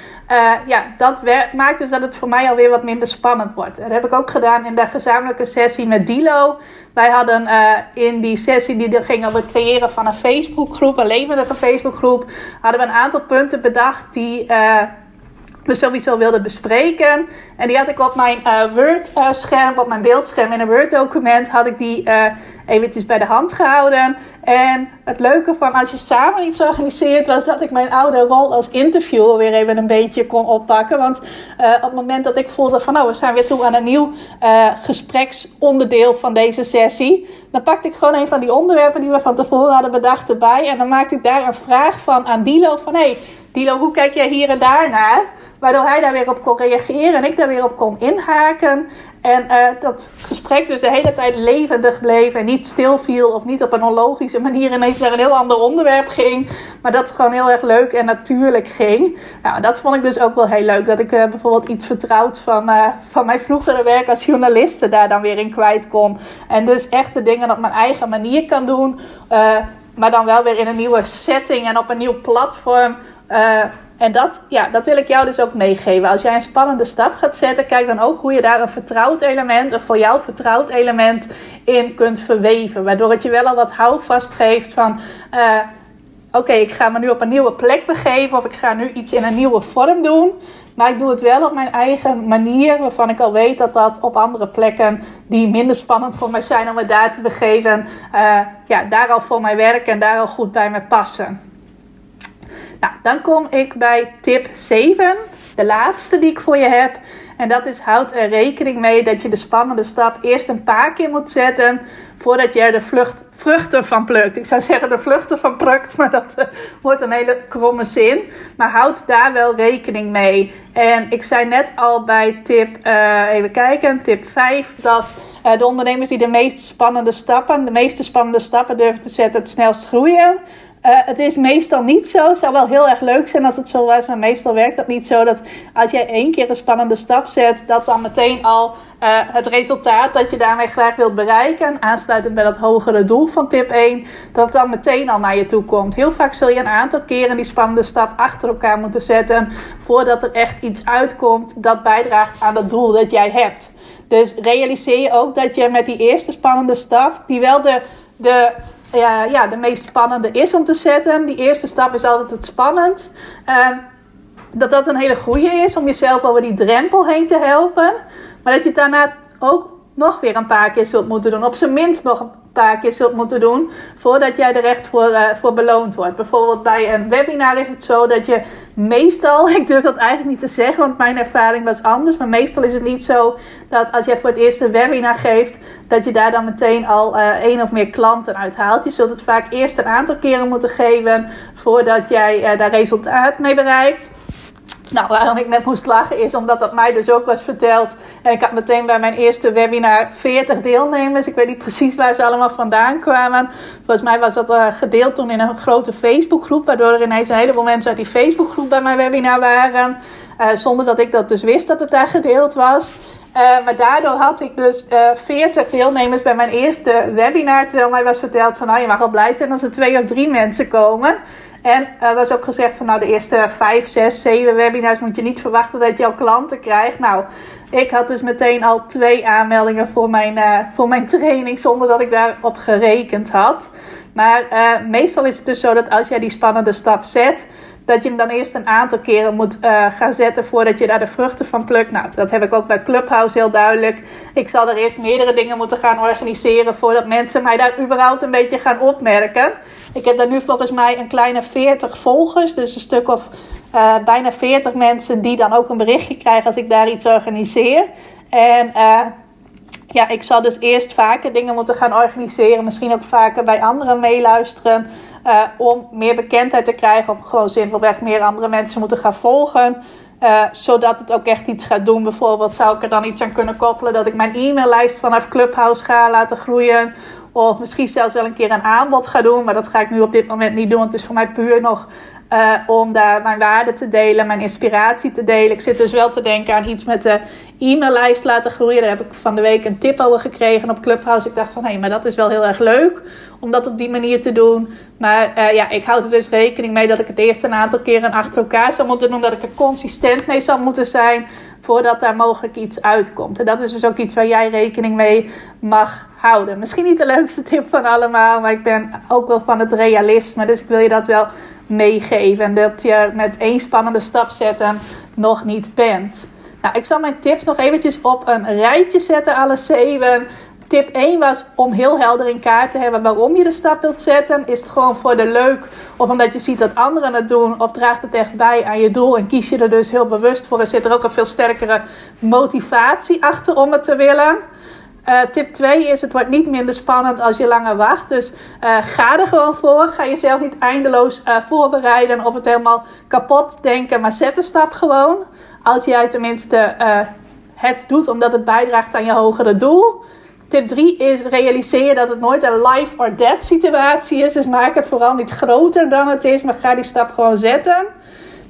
ja, dat maakt dus dat het voor mij alweer wat minder spannend wordt. Dat heb ik ook gedaan in de gezamenlijke sessie met Dilo. Wij hadden in die sessie die er ging over het creëren van een Facebookgroep, een levendige Facebookgroep, hadden we een aantal punten bedacht die we sowieso wilden bespreken. En die had ik op mijn uh, Word-scherm, op mijn beeldscherm in een Word-document, had ik die uh, eventjes bij de hand gehouden. En het leuke van als je samen iets organiseert, was dat ik mijn oude rol als interviewer weer even een beetje kon oppakken. Want op het moment dat ik voelde van, nou, we zijn weer toe aan een nieuw gespreksonderdeel van deze sessie, dan pakte ik gewoon een van die onderwerpen die we van tevoren hadden bedacht erbij. En dan maakte ik daar een vraag van aan Dilo van, hey, Dilo, hoe kijk jij hier en daar naar? Waardoor hij daar weer op kon reageren en ik daar weer op kon inhaken. En uh, dat gesprek dus de hele tijd levendig bleef en niet stilviel of niet op een onlogische manier ineens naar een heel ander onderwerp ging. Maar dat gewoon heel erg leuk en natuurlijk ging. Nou, dat vond ik dus ook wel heel leuk. Dat ik uh, bijvoorbeeld iets vertrouwd van, uh, van mijn vroegere werk als journaliste daar dan weer in kwijt kon. En dus echt de dingen op mijn eigen manier kan doen. maar dan wel weer in een nieuwe setting en op een nieuw platform. En dat, ja, dat wil ik jou dus ook meegeven. Als jij een spannende stap gaat zetten, kijk dan ook hoe je daar een vertrouwd element, of voor jou vertrouwd element in kunt verweven. Waardoor het je wel al wat houvast geeft van. Uh, Oké, ik ga me nu op een nieuwe plek begeven of ik ga nu iets in een nieuwe vorm doen. Maar ik doe het wel op mijn eigen manier, waarvan ik al weet dat dat op andere plekken die minder spannend voor mij zijn om me daar te begeven, uh, ja, daar al voor mij werken en daar al goed bij me passen. Nou, dan kom ik bij tip 7, de laatste die ik voor je heb. En dat is houd er rekening mee dat je de spannende stap eerst een paar keer moet zetten voordat je er de vlucht, vruchten van plukt. Ik zou zeggen de vluchten van plukt, maar dat uh, wordt een hele kromme zin. Maar houd daar wel rekening mee. En ik zei net al bij tip, uh, even kijken, tip 5, dat uh, de ondernemers die de meest spannende stappen, de meeste spannende stappen durven te zetten, het snelst groeien. Uh, het is meestal niet zo. Het zou wel heel erg leuk zijn als het zo was, maar meestal werkt dat niet zo. Dat als jij één keer een spannende stap zet, dat dan meteen al uh, het resultaat dat je daarmee graag wilt bereiken, aansluitend bij dat hogere doel van tip 1, dat dan meteen al naar je toe komt. Heel vaak zul je een aantal keren die spannende stap achter elkaar moeten zetten voordat er echt iets uitkomt dat bijdraagt aan dat doel dat jij hebt. Dus realiseer je ook dat je met die eerste spannende stap, die wel de, de ja, de meest spannende is om te zetten. Die eerste stap is altijd het spannendst. Uh, dat dat een hele goede is om jezelf over die drempel heen te helpen. Maar dat je daarna ook nog weer een paar keer zult moeten doen. Op zijn minst nog keer zult moeten doen voordat jij er echt voor, uh, voor beloond wordt. Bijvoorbeeld bij een webinar is het zo dat je meestal, ik durf dat eigenlijk niet te zeggen, want mijn ervaring was anders, maar meestal is het niet zo dat als jij voor het eerst een webinar geeft, dat je daar dan meteen al uh, één of meer klanten uithaalt. Je zult het vaak eerst een aantal keren moeten geven voordat jij uh, daar resultaat mee bereikt. Nou, waarom ik net moest lachen is omdat dat mij dus ook was verteld. En ik had meteen bij mijn eerste webinar 40 deelnemers. Ik weet niet precies waar ze allemaal vandaan kwamen. Volgens mij was dat uh, gedeeld toen in een grote Facebookgroep. Waardoor er ineens een heleboel mensen uit die Facebookgroep bij mijn webinar waren. Uh, zonder dat ik dat dus wist dat het daar gedeeld was. Uh, maar daardoor had ik dus uh, 40 deelnemers bij mijn eerste webinar. Terwijl mij was verteld van nou je mag wel blij zijn als er twee of drie mensen komen. En er was ook gezegd van nou de eerste 5, 6, 7 webinars moet je niet verwachten dat je al klanten krijgt. Nou, ik had dus meteen al twee aanmeldingen voor mijn, uh, voor mijn training zonder dat ik daarop gerekend had. Maar uh, meestal is het dus zo dat als jij die spannende stap zet, dat je hem dan eerst een aantal keren moet uh, gaan zetten voordat je daar de vruchten van plukt. Nou, dat heb ik ook bij Clubhouse heel duidelijk. Ik zal er eerst meerdere dingen moeten gaan organiseren voordat mensen mij daar überhaupt een beetje gaan opmerken. Ik heb daar nu volgens mij een kleine 40 volgers, dus een stuk of uh, bijna 40 mensen die dan ook een berichtje krijgen als ik daar iets organiseer. En uh, ja, ik zal dus eerst vaker dingen moeten gaan organiseren. Misschien ook vaker bij anderen meeluisteren. Uh, om meer bekendheid te krijgen. Of gewoon simpelweg meer andere mensen moeten gaan volgen. Uh, zodat het ook echt iets gaat doen. Bijvoorbeeld zou ik er dan iets aan kunnen koppelen. Dat ik mijn e-maillijst vanaf Clubhouse ga laten groeien. Of misschien zelfs wel een keer een aanbod ga doen. Maar dat ga ik nu op dit moment niet doen. Want het is voor mij puur nog Uh, om daar mijn waarde te delen, mijn inspiratie te delen. Ik zit dus wel te denken aan iets met de e-maillijst laten groeien. Daar heb ik van de week een tip over gekregen op Clubhouse. Ik dacht van hé, maar dat is wel heel erg leuk om dat op die manier te doen. Maar uh, ja, ik houd er dus rekening mee dat ik het eerst een aantal keren achter elkaar zou moeten doen. Dat ik er consistent mee zou moeten zijn voordat daar mogelijk iets uitkomt. En dat is dus ook iets waar jij rekening mee mag houden. Misschien niet de leukste tip van allemaal, maar ik ben ook wel van het realisme. Dus ik wil je dat wel meegeven. En dat je met één spannende stap zetten nog niet bent. Nou, ik zal mijn tips nog eventjes op een rijtje zetten, alle zeven. Tip 1 was om heel helder in kaart te hebben waarom je de stap wilt zetten. Is het gewoon voor de leuk of omdat je ziet dat anderen het doen? Of draagt het echt bij aan je doel en kies je er dus heel bewust voor? Er zit er ook een veel sterkere motivatie achter om het te willen. Uh, tip 2 is: het wordt niet minder spannend als je langer wacht. Dus uh, ga er gewoon voor. Ga jezelf niet eindeloos uh, voorbereiden of het helemaal kapot denken. Maar zet de stap gewoon. Als jij tenminste het doet omdat het bijdraagt aan je hogere doel. Tip 3 is realiseer dat het nooit een life or death situatie is. Dus maak het vooral niet groter dan het is, maar ga die stap gewoon zetten.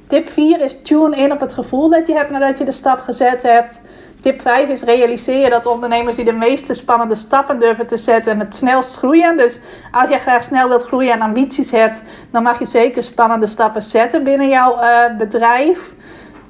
Tip 4 is tune in op het gevoel dat je hebt nadat je de stap gezet hebt. Tip 5 is realiseer dat ondernemers die de meeste spannende stappen durven te zetten het snelst groeien. Dus als je graag snel wilt groeien en ambities hebt, dan mag je zeker spannende stappen zetten binnen jouw uh, bedrijf.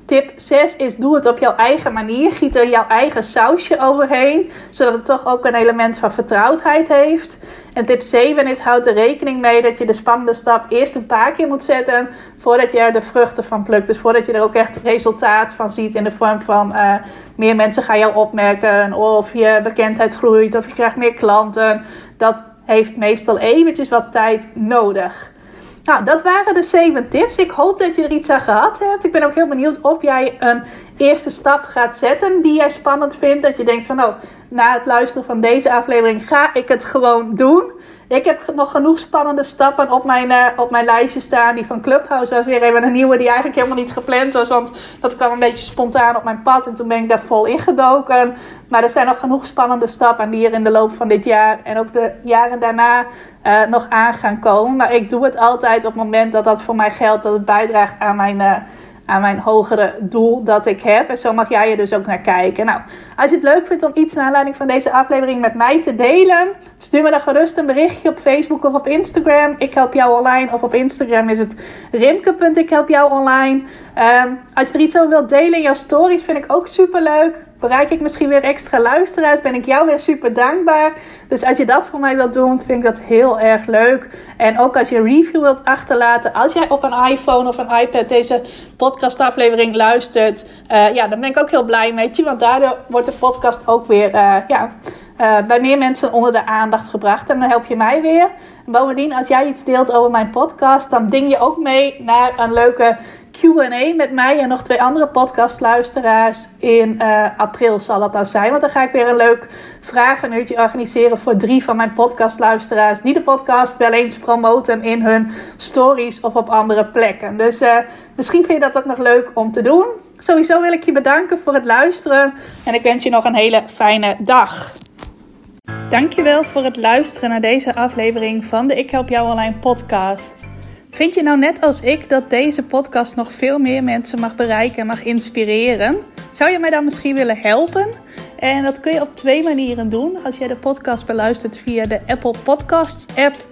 Tip 6 is doe het op jouw eigen manier. Giet er jouw eigen sausje overheen, zodat het toch ook een element van vertrouwdheid heeft. En tip 7 is houd er rekening mee dat je de spannende stap eerst een paar keer moet zetten voordat je er de vruchten van plukt. Dus voordat je er ook echt resultaat van ziet in de vorm van uh, meer mensen gaan jou opmerken of je bekendheid groeit of je krijgt meer klanten. Dat heeft meestal eventjes wat tijd nodig. Nou, dat waren de zeven tips. Ik hoop dat je er iets aan gehad hebt. Ik ben ook heel benieuwd of jij een eerste stap gaat zetten die jij spannend vindt. Dat je denkt van, nou, na het luisteren van deze aflevering ga ik het gewoon doen. Ik heb nog genoeg spannende stappen op mijn, uh, op mijn lijstje staan. Die van Clubhouse was weer even een nieuwe die eigenlijk helemaal niet gepland was. Want dat kwam een beetje spontaan op mijn pad. En toen ben ik daar vol ingedoken. Maar er zijn nog genoeg spannende stappen die er in de loop van dit jaar en ook de jaren daarna uh, nog aan gaan komen. Maar ik doe het altijd op het moment dat dat voor mij geldt. Dat het bijdraagt aan mijn... Aan mijn hogere doel dat ik heb. En zo mag jij er dus ook naar kijken. Nou, als je het leuk vindt om iets naar aanleiding van deze aflevering met mij te delen, stuur me dan gerust een berichtje op Facebook of op Instagram. Ik help jou online. Of op Instagram is het rimke.ikhelpjouonline. Um, als je er iets over wilt delen in jouw stories, vind ik ook super leuk bereik ik misschien weer extra luisteraars. Ben ik jou weer super dankbaar. Dus als je dat voor mij wilt doen, vind ik dat heel erg leuk. En ook als je een review wilt achterlaten. Als jij op een iPhone of een iPad deze podcastaflevering luistert. Uh, ja, dan ben ik ook heel blij met je. Want daardoor wordt de podcast ook weer uh, ja, uh, bij meer mensen onder de aandacht gebracht. En dan help je mij weer. bovendien, als jij iets deelt over mijn podcast, dan ding je ook mee naar een leuke QA met mij en nog twee andere podcastluisteraars. In uh, april zal dat dan zijn. Want dan ga ik weer een leuk vragenuurtje organiseren voor drie van mijn podcastluisteraars. Die de podcast wel eens promoten in hun stories of op andere plekken. Dus uh, misschien vind je dat ook nog leuk om te doen. Sowieso wil ik je bedanken voor het luisteren. En ik wens je nog een hele fijne dag. Dankjewel voor het luisteren naar deze aflevering van de Ik Help Jou Online podcast. Vind je nou net als ik dat deze podcast nog veel meer mensen mag bereiken en mag inspireren? Zou je mij dan misschien willen helpen? En dat kun je op twee manieren doen. Als jij de podcast beluistert via de Apple Podcasts app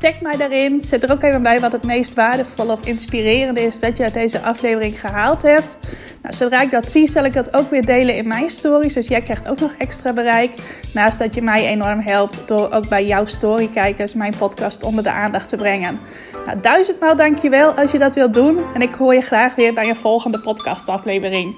Tag mij daarin. Zet er ook even bij wat het meest waardevol of inspirerend is dat je uit deze aflevering gehaald hebt. Nou, zodra ik dat zie, zal ik dat ook weer delen in mijn stories. Dus jij krijgt ook nog extra bereik. Naast dat je mij enorm helpt door ook bij jouw storykijkers mijn podcast onder de aandacht te brengen. Nou, duizendmaal dankjewel als je dat wilt doen. En ik hoor je graag weer bij een volgende podcastaflevering.